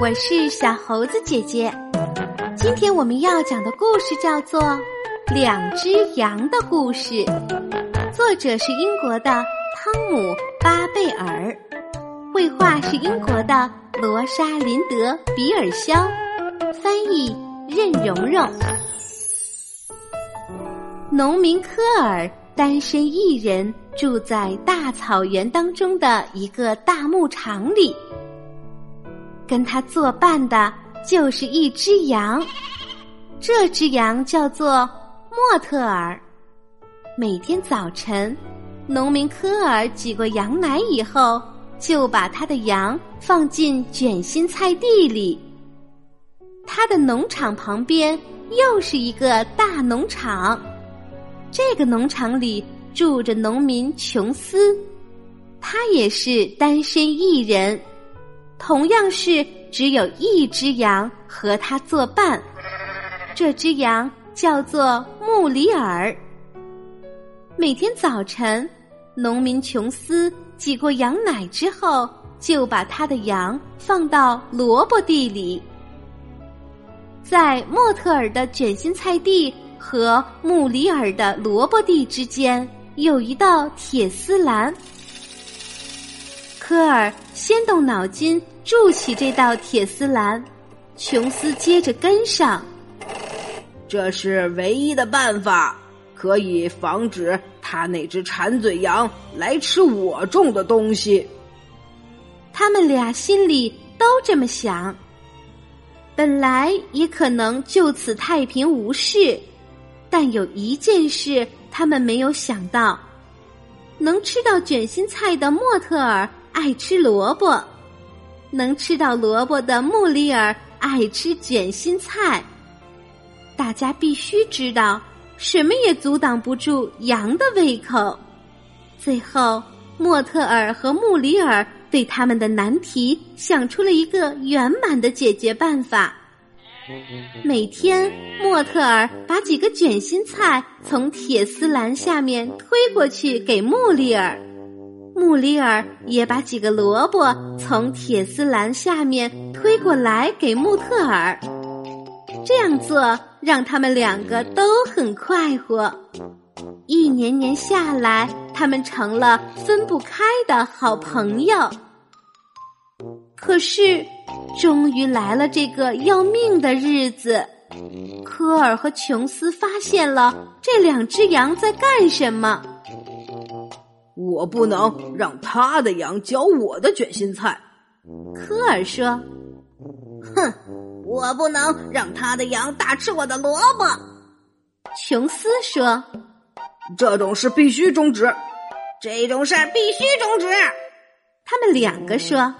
我是小猴子姐姐。今天我们要讲的故事叫做《两只羊的故事》，作者是英国的汤姆·巴贝尔，绘画是英国的罗莎琳德·比尔肖，翻译任蓉蓉。农民科尔单身一人，住在大草原当中的一个大牧场里。跟他作伴的就是一只羊，这只羊叫做莫特尔。每天早晨，农民科尔挤过羊奶以后，就把他的羊放进卷心菜地里。他的农场旁边又是一个大农场，这个农场里住着农民琼斯，他也是单身一人。同样是只有一只羊和他作伴，这只羊叫做穆里尔。每天早晨，农民琼斯挤过羊奶之后，就把他的羊放到萝卜地里。在莫特尔的卷心菜地和穆里尔的萝卜地之间，有一道铁丝栏。科尔先动脑筋筑起这道铁丝栏，琼斯接着跟上。这是唯一的办法，可以防止他那只馋嘴羊来吃我种的东西。他们俩心里都这么想。本来也可能就此太平无事，但有一件事他们没有想到：能吃到卷心菜的莫特尔。爱吃萝卜，能吃到萝卜的穆里尔爱吃卷心菜。大家必须知道，什么也阻挡不住羊的胃口。最后，莫特尔和穆里尔对他们的难题想出了一个圆满的解决办法。每天，莫特尔把几个卷心菜从铁丝栏下面推过去给穆里尔。穆里尔也把几个萝卜从铁丝栏下面推过来给穆特尔，这样做让他们两个都很快活。一年年下来，他们成了分不开的好朋友。可是，终于来了这个要命的日子，科尔和琼斯发现了这两只羊在干什么。我不能让他的羊嚼我的卷心菜，科尔说：“哼，我不能让他的羊大吃我的萝卜。”琼斯说：“这种事必须终止，这种事必须终止。”他们两个说。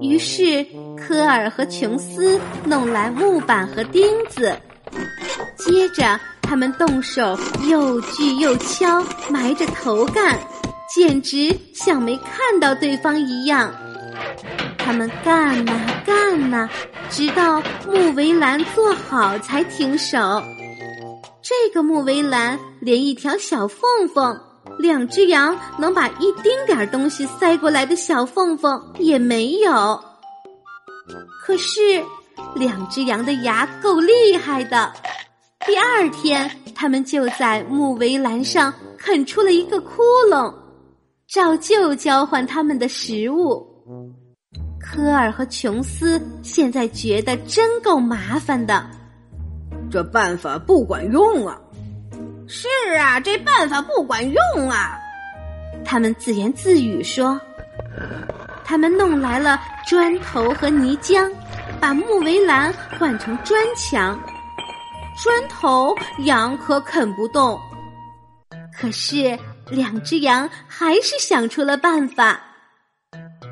于是科尔和琼斯弄来木板和钉子，接着。他们动手又锯又敲，埋着头干，简直像没看到对方一样。他们干呐干呐，直到木围栏做好才停手。这个木围栏连一条小缝缝，两只羊能把一丁点儿东西塞过来的小缝缝也没有。可是，两只羊的牙够厉害的。第二天，他们就在木围栏上啃出了一个窟窿，照旧交换他们的食物。科尔和琼斯现在觉得真够麻烦的，这办法不管用啊！是啊，这办法不管用啊！他们自言自语说：“他们弄来了砖头和泥浆，把木围栏换成砖墙。”砖头羊可啃不动，可是两只羊还是想出了办法。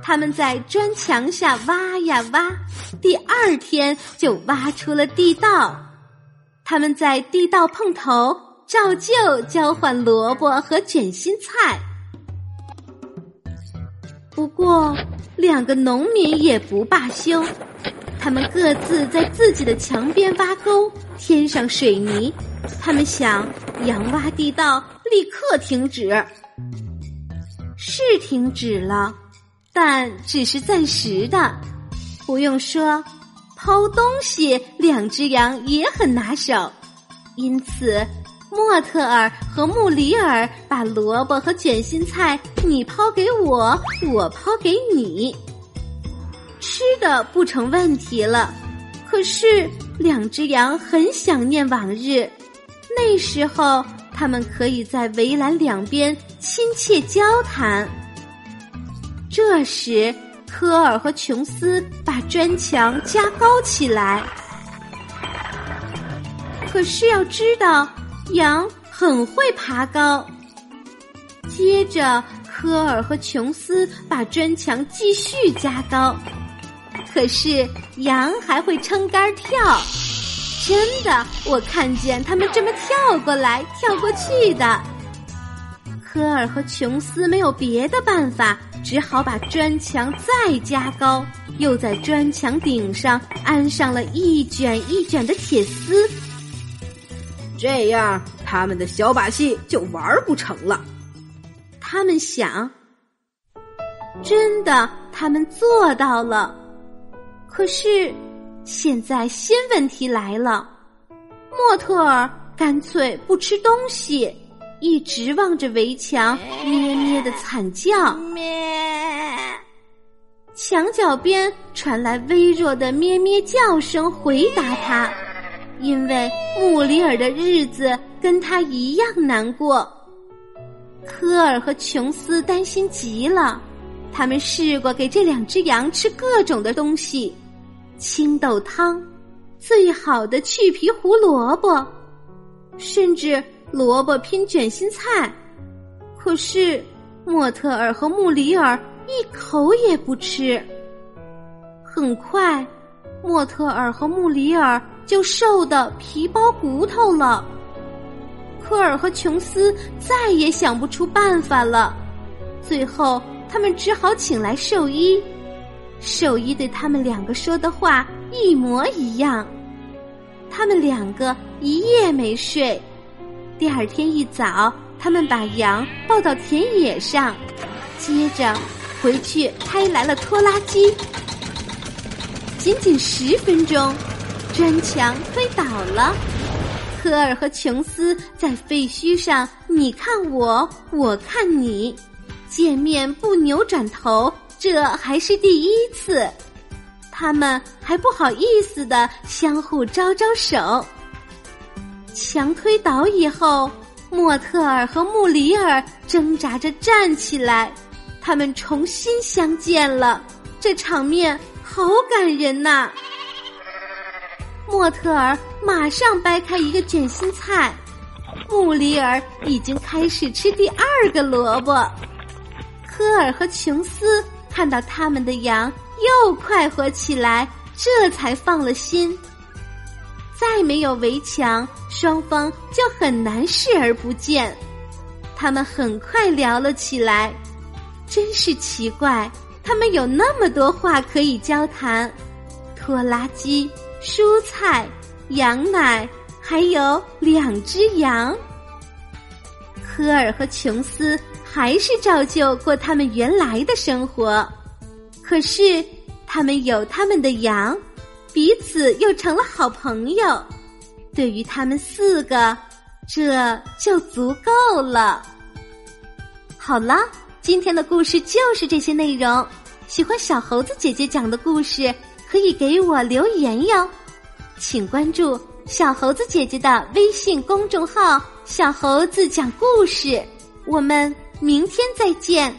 他们在砖墙下挖呀挖，第二天就挖出了地道。他们在地道碰头，照旧交换萝卜和卷心菜。不过，两个农民也不罢休。他们各自在自己的墙边挖沟，添上水泥。他们想，羊挖地道立刻停止。是停止了，但只是暂时的。不用说，抛东西两只羊也很拿手，因此莫特尔和穆里尔把萝卜和卷心菜你抛给我，我抛给你，吃的不成问题了。可是两只羊很想念往日，那时候他们可以在围栏两边亲切交谈。这时。科尔和琼斯把砖墙加高起来，可是要知道，羊很会爬高。接着，科尔和琼斯把砖墙继续加高，可是羊还会撑杆跳。真的，我看见他们这么跳过来、跳过去的。科尔和琼斯没有别的办法。只好把砖墙再加高，又在砖墙顶上安上了一卷一卷的铁丝。这样，他们的小把戏就玩不成了。他们想，真的，他们做到了。可是，现在新问题来了：莫特尔干脆不吃东西。一直望着围墙，咩咩的惨叫。咩！墙角边传来微弱的咩咩叫声，回答他。因为穆里尔的日子跟他一样难过。科尔和琼斯担心极了，他们试过给这两只羊吃各种的东西：青豆汤、最好的去皮胡萝卜，甚至。萝卜拼卷心菜，可是莫特尔和穆里尔一口也不吃。很快，莫特尔和穆里尔就瘦得皮包骨头了。科尔和琼斯再也想不出办法了，最后他们只好请来兽医。兽医对他们两个说的话一模一样，他们两个一夜没睡。第二天一早，他们把羊抱到田野上，接着回去开来了拖拉机。仅仅十分钟，砖墙推倒了。科尔和琼斯在废墟上，你看我，我看你，见面不扭转头，这还是第一次。他们还不好意思的相互招招手。墙推倒以后，莫特尔和穆里尔挣扎着站起来，他们重新相见了。这场面好感人呐！莫特尔马上掰开一个卷心菜，穆里尔已经开始吃第二个萝卜。科尔和琼斯看到他们的羊又快活起来，这才放了心。再没有围墙，双方就很难视而不见。他们很快聊了起来，真是奇怪，他们有那么多话可以交谈：拖拉机、蔬菜、羊奶，还有两只羊。科尔和琼斯还是照旧过他们原来的生活，可是他们有他们的羊。彼此又成了好朋友，对于他们四个，这就足够了。好了，今天的故事就是这些内容。喜欢小猴子姐姐讲的故事，可以给我留言哟。请关注小猴子姐姐的微信公众号“小猴子讲故事”。我们明天再见。